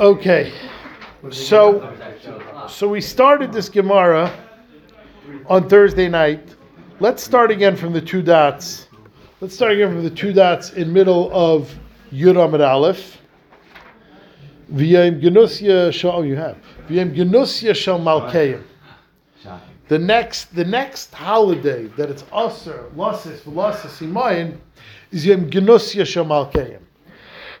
Okay, so so we started this Gemara on Thursday night. Let's start again from the two dots. Let's start again from the two dots in middle of Yud Amid Aleph. V'yem Genusya Shal. Oh, you have V'yem Genusya Shal Malkeim. The next, the next holiday that it's Aser, Lasis, Velasis, Imayin, is Yem Genusya Shal Malkeim.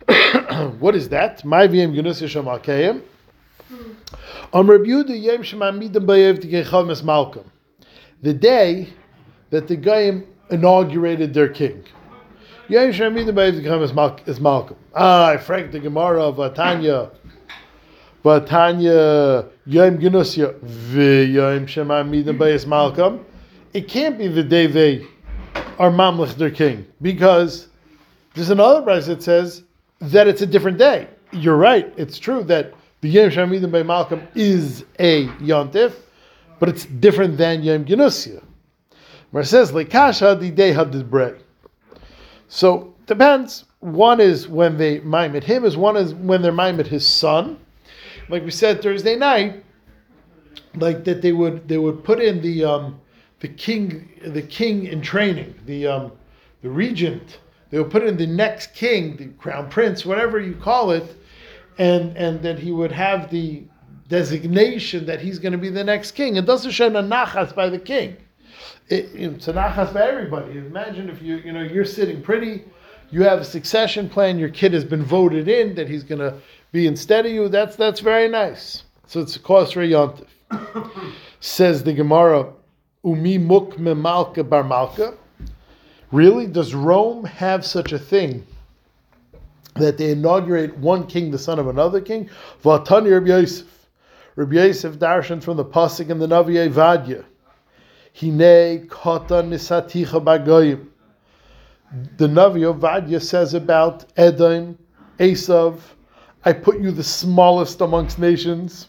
what is that? My V'yem Genusya Shal Malkeim. Am Rabbi Yehuda Yem Shemamidim Bayev Tikei Malcolm. The day that the Goyim inaugurated their king. Yem Shemamidim Bayev Tikei is Malcolm. Ah, I franked the Gemara of Tanya. Vatanya Yom Genusya v'Yom Shemamidim Bayis Malcolm. It can't be the day they are Mamlech their king because there's another verse that says that it's a different day. You're right. It's true that the Yom Shemamidim by Malcolm is a Yontif, but it's different than Yom Genusya. Where it says Lekasha the day Hadidbrei. So depends. One is when they mime at him, is one is when they're mime at his son like we said Thursday night, like that they would they would put in the um, the king the king in training the um, the regent they would put in the next king the crown prince whatever you call it and and that he would have the designation that he's going to be the next king it doesn't show nachas by the king it, it's a nachas by everybody imagine if you you know you're sitting pretty you have a succession plan your kid has been voted in that he's going to be instead of you, that's that's very nice. So it's a cause for yontif. Says the Gemara, Umi muk malka bar malka. Really, does Rome have such a thing that they inaugurate one king, the son of another king? Vatani Rabbi Yosef. Rabbi Yosef darshan from the pasuk in the Navi Vadya. Hine kata nisaticha bagoyim. The Navi Vadya says about Edom, Esav, I put you the smallest amongst nations.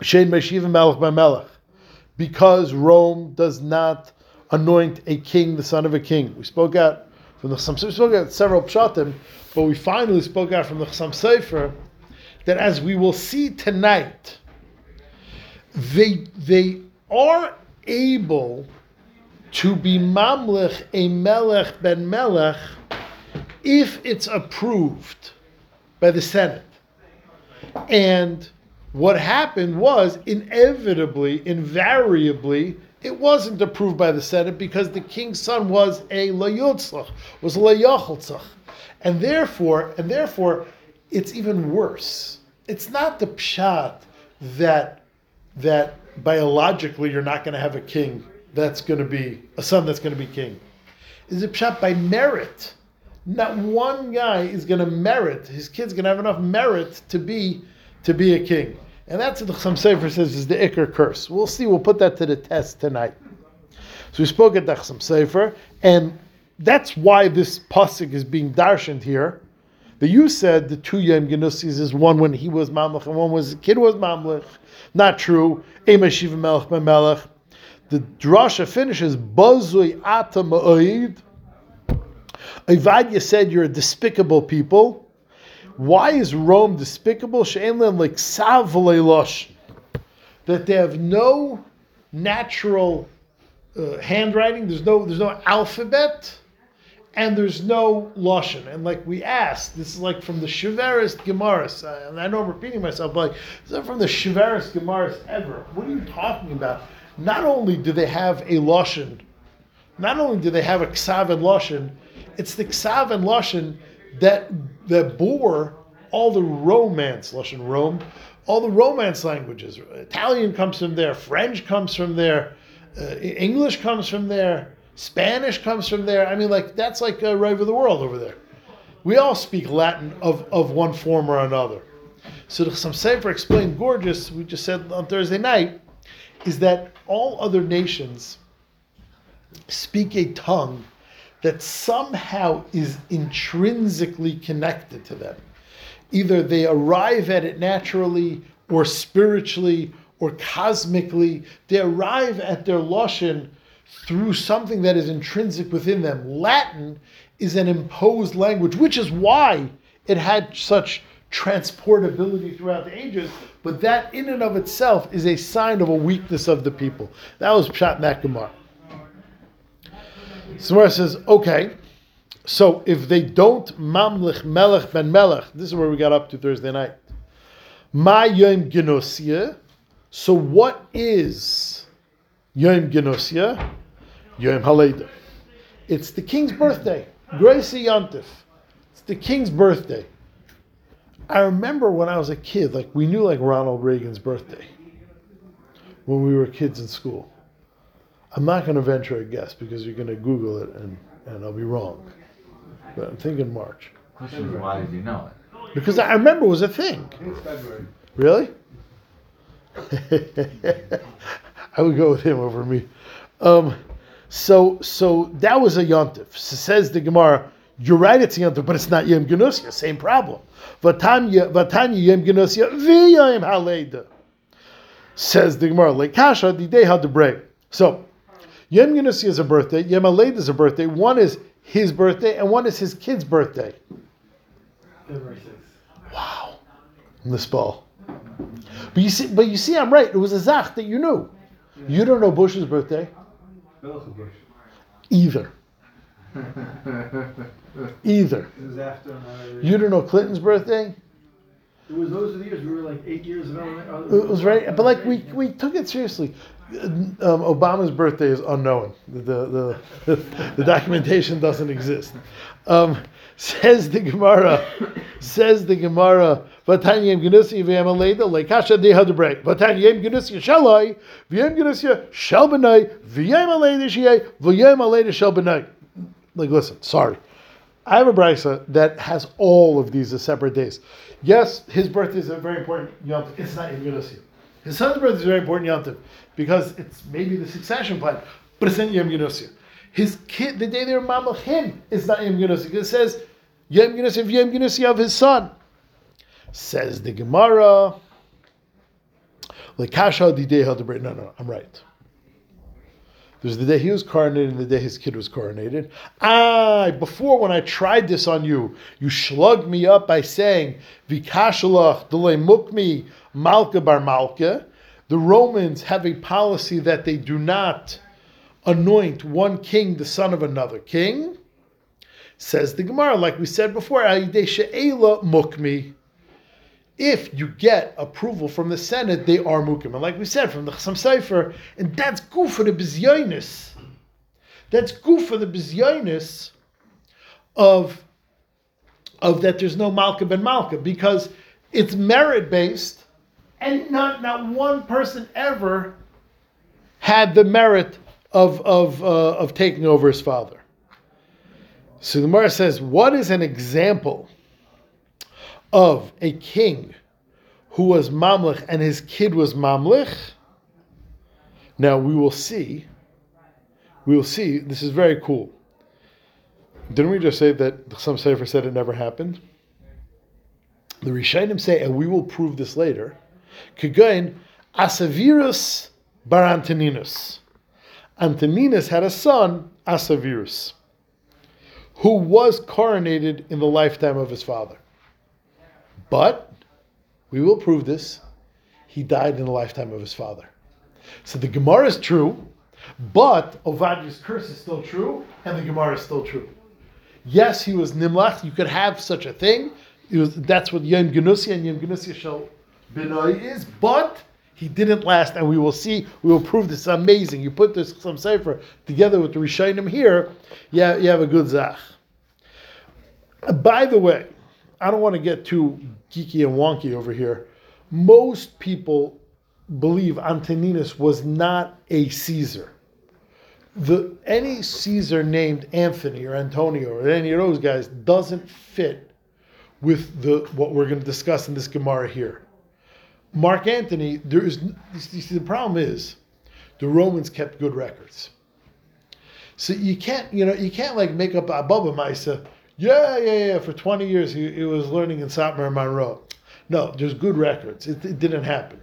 Shein Meshiva Melech Melech. Because Rome does not anoint a king, the son of a king. We spoke out from the Chasam we spoke out several pshatim, but we finally spoke out from the Chasam Sofer that as we will see tonight, they they are able to be mamlech a melech ben melech if it's approved by the Senate. And what happened was inevitably, invariably, it wasn't approved by the Senate because the king's son was a layotzach, was a layachaltzach. And therefore, and therefore, it's even worse. It's not the pshat that that biologically you're not going to have a king that's going to be a son that's going to be king. Is it pshat by merit? Not one guy is going to merit. His kid's going to have enough merit to be to be a king, and that's what the Chasam Sofer says is the Iker curse. We'll see. We'll put that to the test tonight. So we spoke at the Chasam Sofer, and that's why this pasuk is being darshaned here. The you said the two Yom Genusis is one when he was Mamlech and one was kid was Mamlech. Not true. Ema Shiva Melech Melech. The drasha finishes Bazui Ata Ma'oid Ivadia said you're a despicable people. Why is Rome despicable? like That they have no natural uh, handwriting. There's no there's no alphabet, and there's no lashon. And like we asked, this is like from the Shivaris Gemaras, uh, and I know I'm repeating myself, but like, is that from the Shivaris Gemaras ever? What are you talking about? Not only do they have a lashon, not only do they have a ksav and lashon, it's the Ksav and Lashon that that bore all the romance, Lashon Rome, all the romance languages. Italian comes from there, French comes from there, uh, English comes from there, Spanish comes from there. I mean, like that's like a right of the world over there. We all speak Latin of, of one form or another. So the Chasam Sofer explained gorgeous, we just said on Thursday night, is that all other nations speak a tongue that somehow is intrinsically connected to them. Either they arrive at it naturally or spiritually or cosmically. They arrive at their Lashon through something that is intrinsic within them. Latin is an imposed language, which is why it had such transportability throughout the ages, but that in and of itself is a sign of a weakness of the people. That was Pshat Gemara. Samara says, okay, so if they don't mamlich melech ben melech, this is where we got up to Thursday night. Ma yom genosia. So what is yom genosia? Yom haleda. It's the king's birthday. Gracie Yontif. It's the king's birthday. I remember when I was a kid, like we knew like Ronald Reagan's birthday when we were kids in school. I'm not going to venture a guess because you're going to Google it and, and I'll be wrong. But I'm thinking March. Question is, why did you know it? Because I remember it was a thing. It's February. Really? I would go with him over me. Um, so, so that was a yontif. So says the Gemara, you're right, it's a yontif, but it's not yom genusia. Same problem. Vatanya, vatanya yom genusia v'yom haleda. Says the Gemara, lekasha the day had to break. So, yom genusia is a birthday. Yom haleda is a birthday. One is his birthday, and one is his kid's birthday. February 6th. Wow, this ball. But you see, but you see, I'm right. It was a zach that you knew. You don't know Bush's birthday either. Either. It was after my. You don't know Clinton's birthday. It was those are the years we were like eight years ago. It was right, but like we we took it seriously. Um, Obama's birthday is unknown. The the, the, documentation doesn't exist. Um, says the Gemara. Says the Gemara. Vatanyem genusi v'yem aleida lekasha de hadebrei. Vatanyem genusi shalai v'yem genusi shel b'nai v'yem aleida shiyei v'yem aleida shel b'nai. Like listen, sorry. I have a brisa that has all of these as separate days. Yes, his birthday is a very important yom. It's not Yom. His son's birthday is very important yom because it's maybe the succession plan, but it's not Yom Genusim. His kid, the day they're him, is not Yom Genusim. It says Yom Genusim, Yom Genusim of his son. Says the Gemara. Lekasha the the No, no, I'm right. There's the day he was coronated and the day his kid was coronated. Ah, before when I tried this on you, you slugged me up by saying, Vikashalach mukmi malka bar malka. The Romans have a policy that they do not anoint one king the son of another king. Says the Gemara, like we said before, she'ela mukmi. If you get approval from the Senate, they are mukim. And like we said from the Chasam Sofer, and that's good for the bizyonis. That's good for the bizyonis of, of that there's no Malka ben Malka because it's merit based and not, not one person ever had the merit of, of, uh, of taking over his father. So the Gemara says, what is an example of a king who was mamlich and his kid was mamlich? Now we will see. We will see. This is very cool. Didn't we just say that some Sefer said it never happened? The Rishonim say, and we will prove this later. Kagain Asavirus bar Antoninus. Antoninus had a son, Asavirus, who was coronated in the lifetime of his father. But we will prove this. He died in the lifetime of his father. So the Gemara is true, but Ovadiah's curse is still true, and the Gemara is still true. Yes, he was Nimlach. You could have such a thing. It was, that's what Yom Genusia and Yom Genusia Shel Benoi is, but he didn't last, and we will see. We will prove this amazing. You put this some cipher together with the Rishonim here, yeah, you have a good zach. By the way, I don't want to get too geeky and wonky over here. Most people believe Antoninus was not a Caesar. The any Caesar named Anthony or Antonio or any of those guys doesn't fit with the what we're going to discuss in this Gemara here. Mark Antony, there is you see, the problem is the Romans kept good records. So you can't, you know, you can't like make up a Bubba Misa. Yeah, yeah, yeah. For 20 years he, he was learning in Satmar and Monroe. No, there's good records. It, it didn't happen.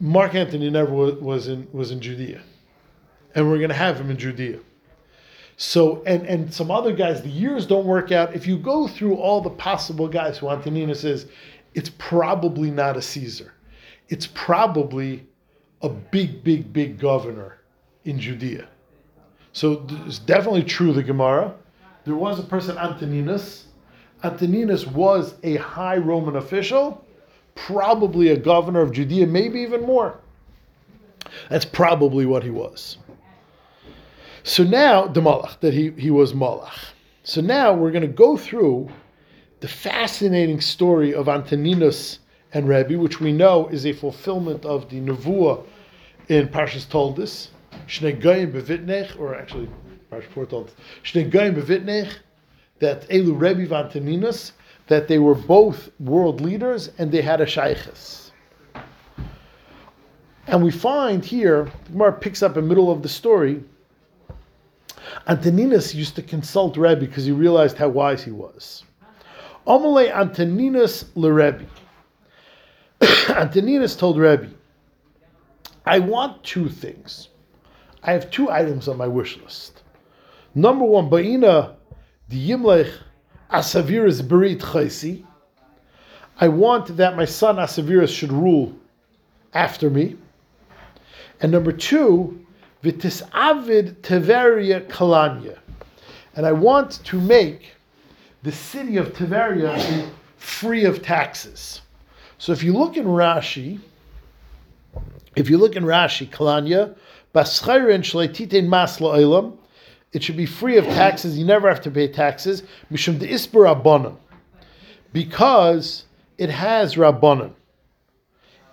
Mark Antony never was, was in was in Judea, and we're going to have him in Judea. So and and some other guys, the years don't work out. If you go through all the possible guys who Antoninus says, it's probably not a Caesar. It's probably a big, big, big governor in Judea. So it's definitely true, the Gemara. There was a person, Antoninus. Antoninus was a high Roman official, probably a governor of Judea, maybe even more. That's probably what he was. So now, the Malach, that he, he was Malach. So now we're going to go through the fascinating story of Antoninus and Rebbe, which we know is a fulfillment of the Nevuah in Parshas Toldus. Shnei Goyim bevitnech, or actually, That Elu Rebbe of Antoninus, that they were both world leaders and they had a shaykhis. And we find here, the Gemara picks up in the middle of the story, Antoninus used to consult Rebbe because he realized how wise he was. Omele Antoninus leRebbe. Antoninus told Rebbe, I want two things. I have two items on my wish list. Number one, Ba'ina the Yimlech Asavirus Berit Chaisi. I want that my son Asavirus should rule after me. And number two, Vitis Avid Teveria Kalanya. And I want to make the city of Tiberia free of taxes. So if you look in Rashi, if you look in Rashi, Kalanya, Baschairin Shleititein Mas La'ilam, it should be free of taxes. You never have to pay taxes. Mishum de Rabbanon. Because it has Rabbanon.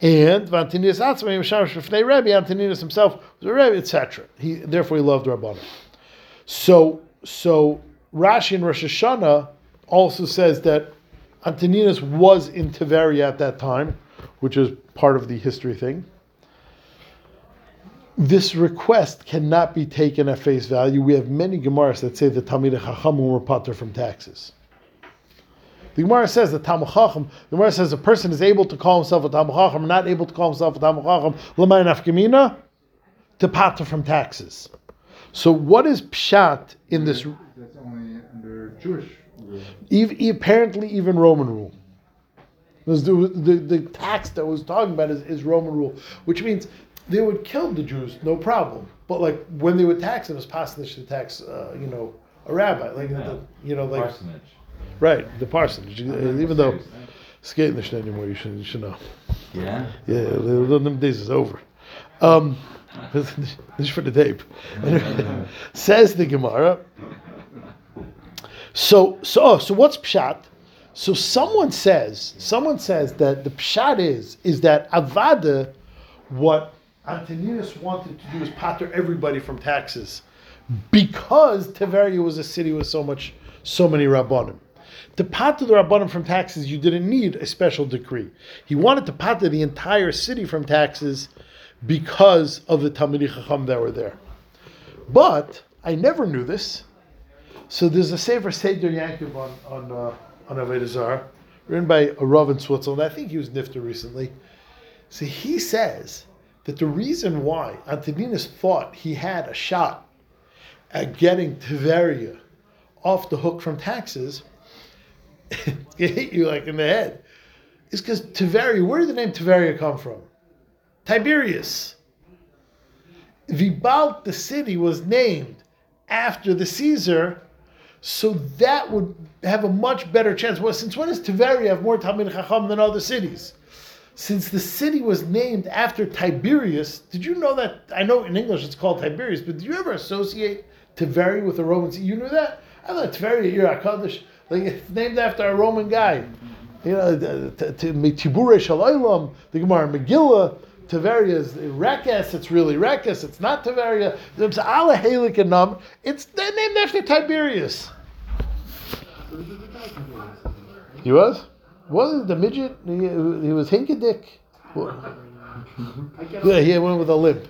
And Vantinus Atzmai Misham Antoninus himself was a Rebbe, etc. He therefore he loved Rabbanon. So so Rashi in Rosh Hashanah also says that Antoninus was in Tiberia at that time, which is part of the history thing. This request cannot be taken at face value. We have many Gemaras that say the Talmid Chacham were pater from taxes. The Gemara says that Talmud Chacham, the Gemara says a person is able to call himself a Talmud Chacham, not able to call himself a Talmud Chacham, l'may nafkamina, to pater from taxes. So what is pshat in this? That's only under Jewish rule. Ev- apparently, even Roman rule. The, the, the tax that was talking about is, is Roman rule, which means they would kill the Jews, no problem. But like when they would tax, it was parsonage to tax, uh, you know, a rabbi, like the, you know, like Parsonage. right, the parsonage. Even though skating the anymore, you should you should know. Yeah. Yeah, the, them days is over. Um, this is for the tape. Says the Gemara. So, so, oh, so what's pshat? So someone says, someone says that the pshat is is that avada, what Antoninus wanted to do is pater everybody from taxes, because Tiberia was a city with so much, so many rabbanim. To pater the rabbanim from taxes, you didn't need a special decree. He wanted to pater the entire city from taxes because of the Talmidei Chacham that were there. But I never knew this. So there's a Sefer Seder Yankov on on uh, on Avodah Zarah, written by a Rav in Switzerland. I think he was nifter recently. So he says that the reason why Antoninus thought he had a shot at getting Tiberia off the hook from taxes, it hit you like in the head, is because Tiberia. Where did the name Tiberia come from? Tiberius. Vibalt, the city, was named after the Caesar, so that would have a much better chance. Well, since when does Tiberia have more Talmid Chacham than other cities? Since the city was named after Tiberius, did you know that? I know in English it's called Tiberius, but did you ever associate Tiberia with the Romans? You knew that? I thought Tiberia, you're a Kaddish, like it's named after a Roman guy. You know, Tibure the Gemara Megillah, Tiberia is Rekes, it's really Rekes, it's not Tiberia. It's Allah Halik and Num. It's named after Tiberius. He was? Wasn't the midget? He, he was Hinkadick. Yeah, he went with a limp.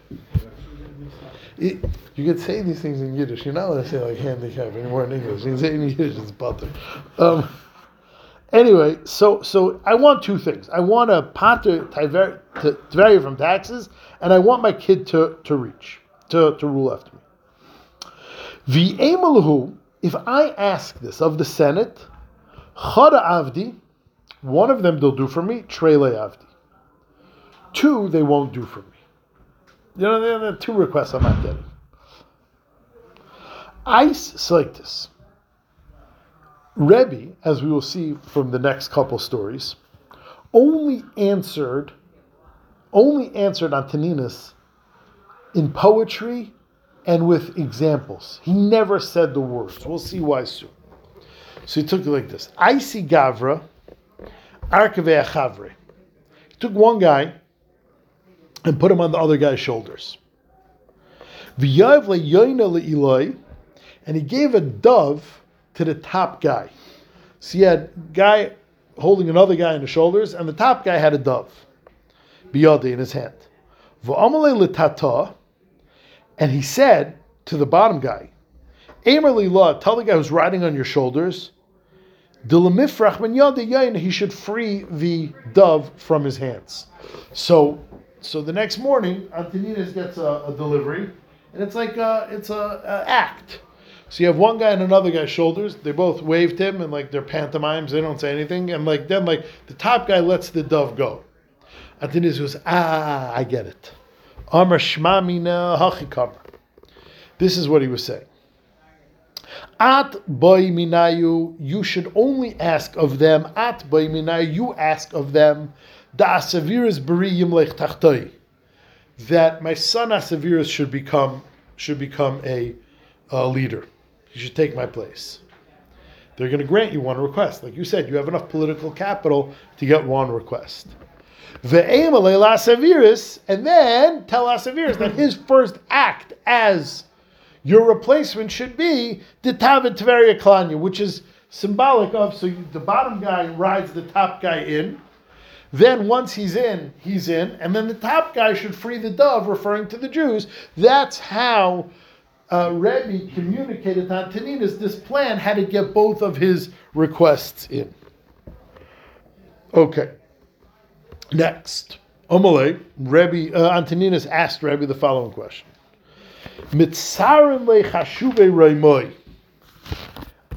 He- you could say these things in Yiddish. You're not allowed to say like handicap anymore in English. You can say it in Yiddish, it's butter. Um, anyway, so so I want two things. I want a pater Tiver- to Tveria from taxes, and I want my kid to, to reach, to, to rule after me. V'emalahu, if I ask this of the Senate, Chada Avdi, One of them they'll do for me, Trele Avdi. Two they won't do for me. You know, there are two requests I'm not getting. Ice Selectus. Rebbe, as we will see from the next couple stories, only answered only answered Antoninus in poetry and with examples. He never said the words. We'll see why soon. So he took it like this. Icy Gavra, Arkave Achavre. He took one guy and put him on the other guy's shoulders. And he gave a dove to the top guy. So he had guy holding another guy on the shoulders, and the top guy had a dove, biyadi in his hand. And he said to the bottom guy, Emer lila, tell the guy who's riding on your shoulders, he should free the dove from his hands. So, so the next morning, Antoninus gets a, a delivery, and it's like a, it's a, a act. So you have one guy on another guy's shoulders. They both waved him, and like they're pantomimes. They don't say anything, and like then like the top guy lets the dove go. Antoninus goes, ah, I get it. Amar shmamina. This is what he was saying. At minayu, you should only ask of them. At minayu, you ask of them. Da asaviris beriyim lech tachtoi. That my son Asavirus should become should become a, a leader. He should take my place. They're going to grant you one request, like you said. You have enough political capital to get one request. Ve'em alei Asavirus, and then tell Asavirus that his first act as your replacement should be the Tavid Tveria Klanya, which is symbolic of so you, the bottom guy rides the top guy in. Then once he's in, he's in, and then the top guy should free the dove, referring to the Jews. That's how uh, Rebbe communicated to Antoninus this plan how to get both of his requests in. Okay. Next, Omale, Rebbe uh, Antoninus asked Rebbe the following question. Lechashuve.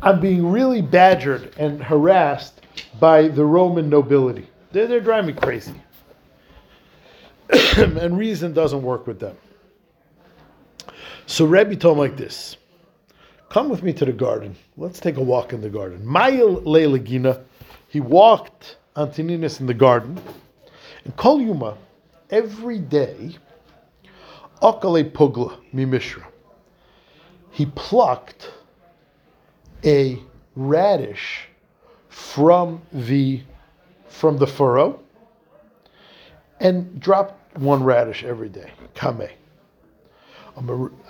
I'm being really badgered and harassed by the Roman nobility. They're, they're driving me crazy. and reason doesn't work with them. So Rebbe told him like this Come with me to the garden. Let's take a walk in the garden. Mayil Leilagina, he walked Antoninus in the garden. And Kol Yuma, every day, Akale Pugla Mimishra. He plucked a radish from the from the furrow and dropped one radish every day. Kame.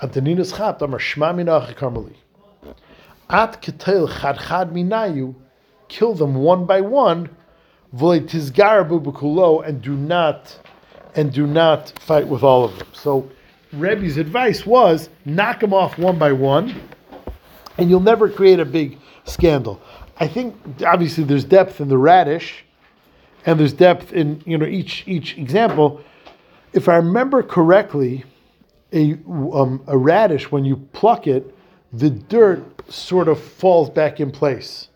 Antoninus chapt amar shma minach karmeli. At ketel chad chad minayu, kill them one by one, v'leitizgarabu b'kulo, and do not and do not fight with all of them. So Rebbe's advice was knock them off one by one, and you'll never create a big scandal. I think obviously there's depth in the radish, and there's depth in you know each each example. If I remember correctly, a um, a radish when you pluck it, the dirt sort of falls back in place.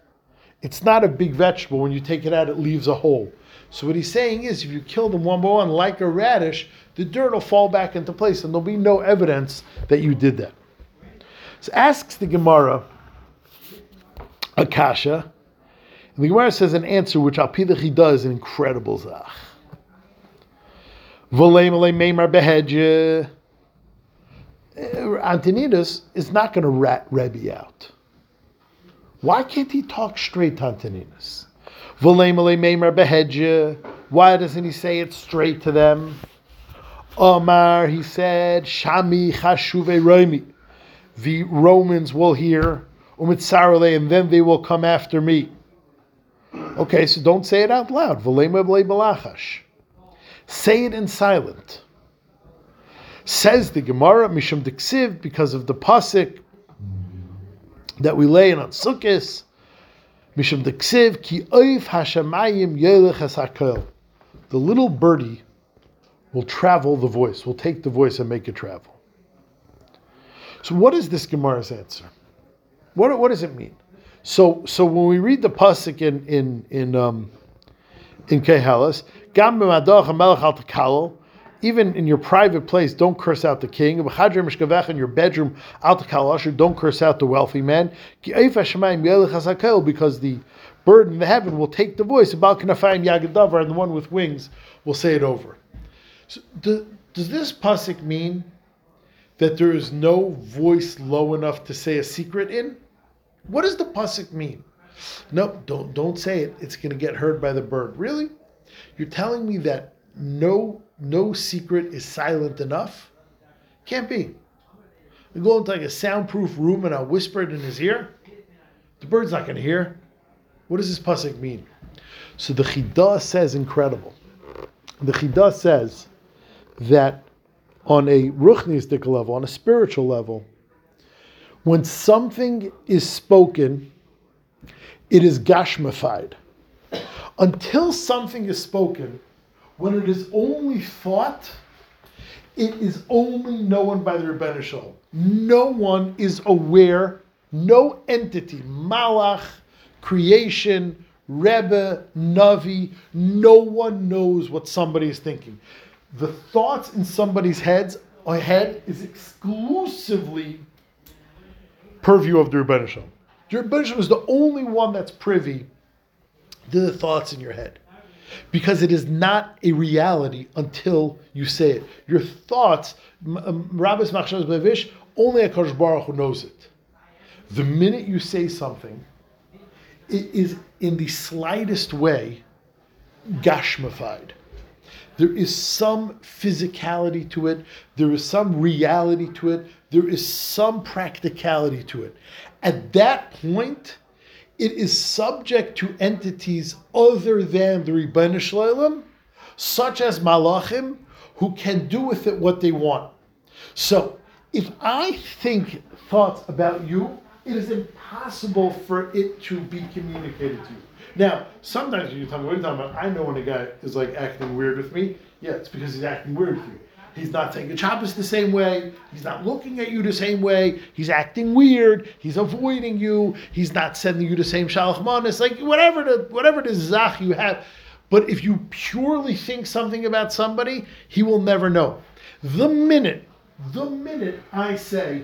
It's not a big vegetable. When you take it out, it leaves a hole. So what he's saying is, if you kill them one by one like a radish, the dirt will fall back into place, and there'll be no evidence that you did that. So asks the Gemara, Akasha, and the Gemara says an answer which Alpidach does an incredible zach. Beheadje. Antoninus is not going to rat Rebbe out. Why can't he talk straight to Antoninus? Why doesn't he say it straight to them? Omar, he said, Shami Chashuve Roimi. The Romans will hear, Umitzarale, and then they will come after me. Okay, so don't say it out loud. Say it in silent. Says the Gemara, Mishum Diksiv, because of the pasuk that we lay in on Sukkis. Mishum Ki Oif Hashemayim Yelech Hasakol. The little birdie will travel the voice, will take the voice and make it travel. So, what is this Gemara's answer? What, what does it mean? So, so when we read the pasuk in in in um, in Koheles. Gam b'madach hamelech al. Even in your private place, don't curse out the king. In your bedroom, don't curse out the wealthy man. Because the bird in the heaven will take the voice. Bal kanafayim yagadavar, and the one with wings will say it over. So, do, does this pasuk mean that there is no voice low enough to say a secret in? What does the pasuk mean? No, don't don't say it. It's going to get heard by the bird. Really? You're telling me that no no secret is silent enough? Can't be. I go into like a soundproof room and I whisper it in his ear. The bird's not going to hear. What does this pasuk mean? So the Chidah says incredible. The Chidah says that on a ruchnistic level, on a spiritual level, when something is spoken, it is gashmified. Until something is spoken, when it is only thought, it is only known by the Rebbeinu. No one is aware, no entity, malach, creation, Rebbe, Navi, no one knows what somebody is thinking. The thoughts in somebody's heads head is exclusively purview of the Rebbeinu Shalom. The Rebbeinu is the only one that's privy to the thoughts in your head. Because it is not a reality until you say it. Your thoughts, Rabbis Machshavas Bevish, only a Baruch Hu knows it. The minute you say something, it is in the slightest way gashmified. There is some physicality to it, there is some reality to it, there is some practicality to it. At that point, it is subject to entities other than the Rebbeinu Shalom, such as Malachim, who can do with it what they want. So, if I think thoughts about you, it is impossible for it to be communicated to you. Now, sometimes you tell me, what are you talking about? I know when a guy is like acting weird with me. Yeah, it's because he's acting weird with you. He's not saying taking Shabbos the same way. He's not looking at you the same way. He's acting weird. He's avoiding you. He's not sending you the same shalach manis. Like whatever the whatever the zach you have. But if you purely think something about somebody, he will never know. The minute, the minute I say,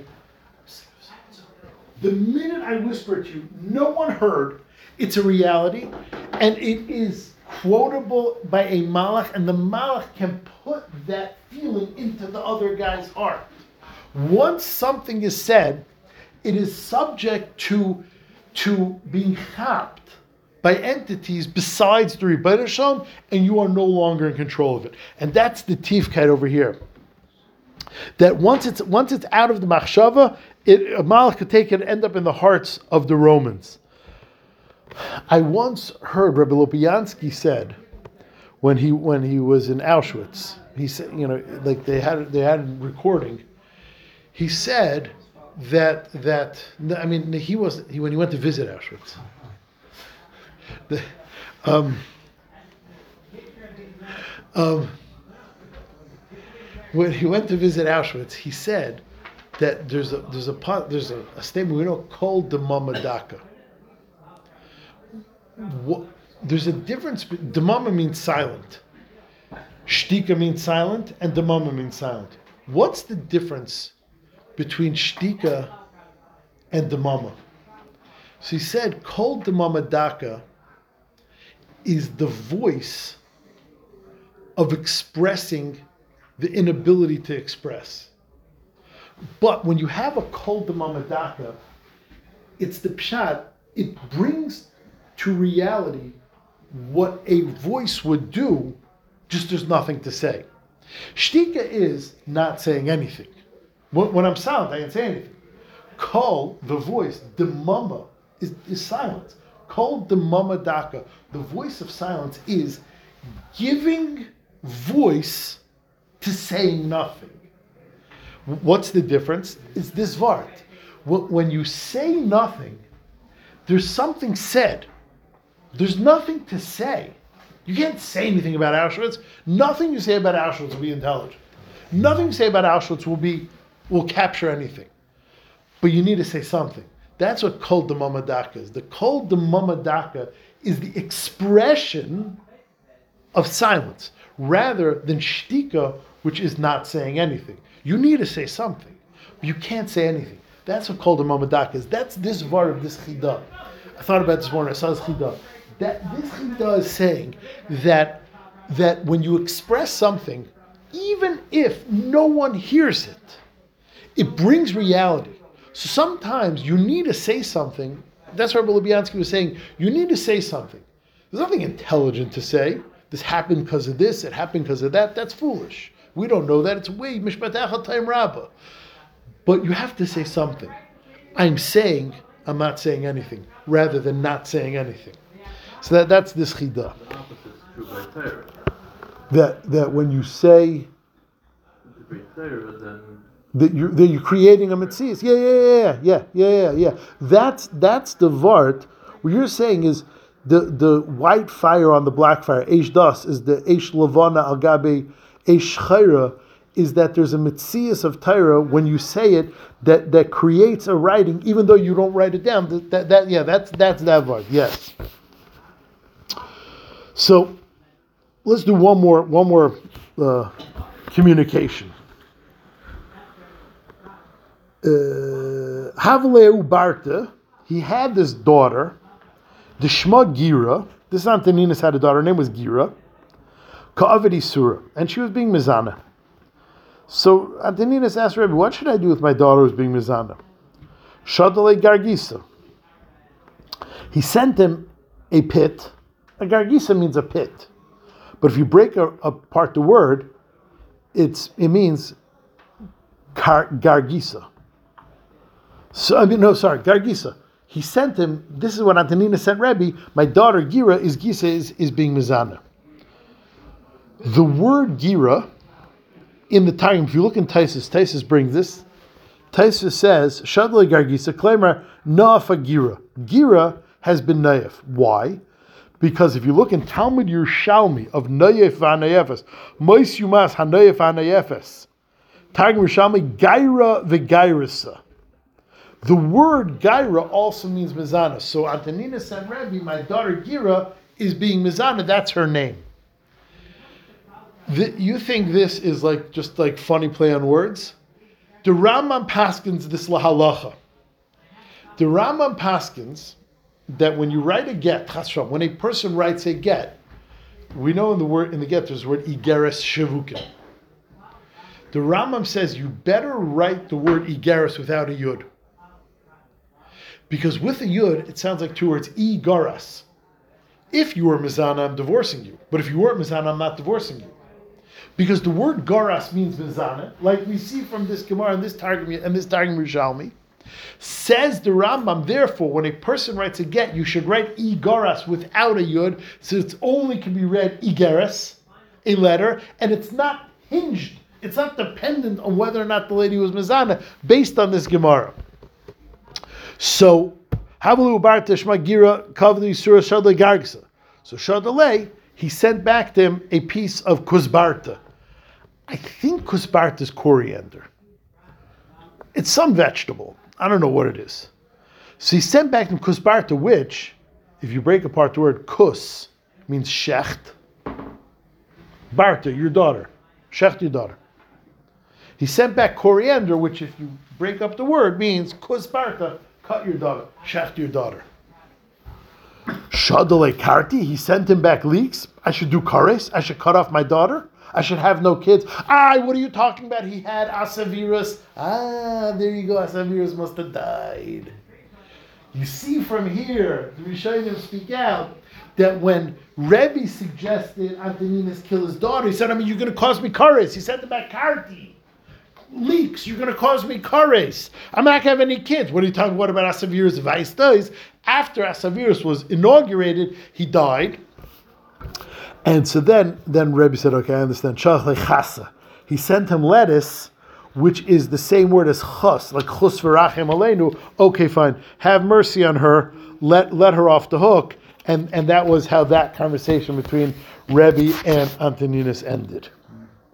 the minute I whisper to you, no one heard. It's a reality, and it is quotable by a malach, and the malach can put that feeling into the other guy's heart. Once something is said, it is subject to, to being chapped by entities besides the Rebbeinu Shalom, and you are no longer in control of it. And that's the tifkat over here. That once it's once it's out of the machshava, it, a malach could take it and end up in the hearts of the Romans. I once heard Rabbi Lopiansky said when he when he was in Auschwitz, he said, you know, like they had they had a recording. He said that that I mean he was he when he went to visit Auschwitz. The, um, um, when he went to visit Auschwitz, he said that there's a there's a there's a, a statement we know called the Mamadaka what, there's a difference. Demama means silent. Shtika means silent, and demama means silent. What's the difference between shtika and demama? So he said, "Kol demama daka is the voice of expressing the inability to express. But when you have a kol demama daka, it's the pshat. It brings to reality what a voice would do, just there's nothing to say. Shtika is not saying anything. When, I'm silent, I can't say anything. Call the voice, the mama, is, is silence. Call the mama daka, the voice of silence is giving voice to saying nothing. What's the difference? It's this vart. When you say nothing, there's something said. There's nothing to say. You can't say anything about Auschwitz. Nothing you say about Auschwitz will be intelligent. Nothing you say about Auschwitz will be will capture anything. But you need to say something. That's what Kol de Mamadaka is. The Kol de Mamadaka is the expression of silence, rather than shtika, which is not saying anything. You need to say something, you can't say anything. That's what called a mamadak is. That's this part of this chidah. I thought about this morning. I saw this chidah. That this chidah is saying that that when you express something, even if no one hears it, it brings reality. So sometimes you need to say something. That's what Rabbi Lopiansky was saying. You need to say something. There's nothing intelligent to say. This happened because of this. It happened because of that. That's foolish. We don't know that. It's way mishpatach time rabbah. But you have to say something. I'm saying. I'm not saying anything, rather than not saying anything. So that, that's this chidah. The opposite is true by That that when you say If you by Torah, then that you're that you're creating a mitzvah. Yeah, yeah, yeah, yeah, yeah, yeah, yeah. That's that's the vart. What you're saying is the the white fire on the black fire, eish das, is the eish lavana al gabe eish chayra, is that there's a mitzvah of Torah when you say it that that creates a writing, even though you don't write it down. That, that, that yeah, that's that's that vart. Yes. So let's do one more one more uh, communication. Uh, Havleu Barta, he had this daughter, the Shma Gira. This Antoninus had a daughter, her name was Gira. Ka'avadi Surah, and she was being Mizana. So Antoninus asked Rebbe, what should I do with my daughter who's being Mizana? Shadale Gargisa. He sent him a pit. A Gargisa means a pit. But if you break apart the word, it's it means car, Gargisa. So I mean, no, sorry, Gargisa. He sent him. This is what Antonina sent Rebbe. My daughter Gira is Gisa is, is being mizana. The word Gira in the time, if you look in Taisus, Taisus brings this. Taisus says Shadle Gargisa Klemer Naafa Gira. Gira has been naif. Why? Because if you look in Talmud Yerushalmi of Nayef Vanayefes, Mois Yumas Hanayef Vanayefes, Targum Yerushalmi Gaira Vegairisa. The word Gaira also means Mizana. So Antonina San Rebbe, my daughter Gira, is being Mizana. That's her name. The, you think this is like just like funny play on words? The Rambam Paskins this lahalacha. The Rambam Paskins that when you write a get, when a person writes a get, we know in the word in the get there's the word igeres shavukin. The Rambam says you better write the word igeres without a yud. Because with a yud, it sounds like two words, igaras. If you were mizana, I'm divorcing you. But if you weren't mizana, I'm not divorcing you. Because the word garas means mizana, like we see from this Gemara and this Targum and this Targum Rishalmi. Says the Rambam, therefore, when a person writes a get, you should write igaras without a yud, so it only can be read igaras, a letter, and it's not hinged, it's not dependent on whether or not the lady was mizana, based on this Gemara. So, Havalu Barta Shmagira Kavli Surah Shadle Gargsa. So Shadale, he sent back to him a piece of kuzbarta. I think kuzbarta is coriander. It's some vegetable. I don't know what it is. So he sent back to him kuzbarta, which, if you break apart the word kus, means shecht. Barta, your daughter. Shecht, your daughter. He sent back coriander, which, if you break up the word, means kuzbarta, cut your daughter, shecht your daughter. Shadale Karti, he sent him back leeks. I should do kares. I should cut off my daughter. I should have no kids. Ah, what are you talking about? He had Asavirus. Ah, there you go. Asavirus must have died. You see from here, the Rishonim speak out that when Rebbe suggested Antoninus kill his daughter, he said, I mean, you're going to cause me kares. He said him back Karti. Leaks, you're going to cause me kares. I'm not going to have any kids. What are you talking What about Asavirus Vice does? After Asavirus was inaugurated, he died. And so then, then Rebbe said, okay, I understand. Shalach chasa. He sent him lettuce, which is the same word as chus, like chus v'rachem aleinu. Okay, fine. Have mercy on her. Let, let her off the hook. And, and that was how that conversation between Rebbe and Antoninus ended.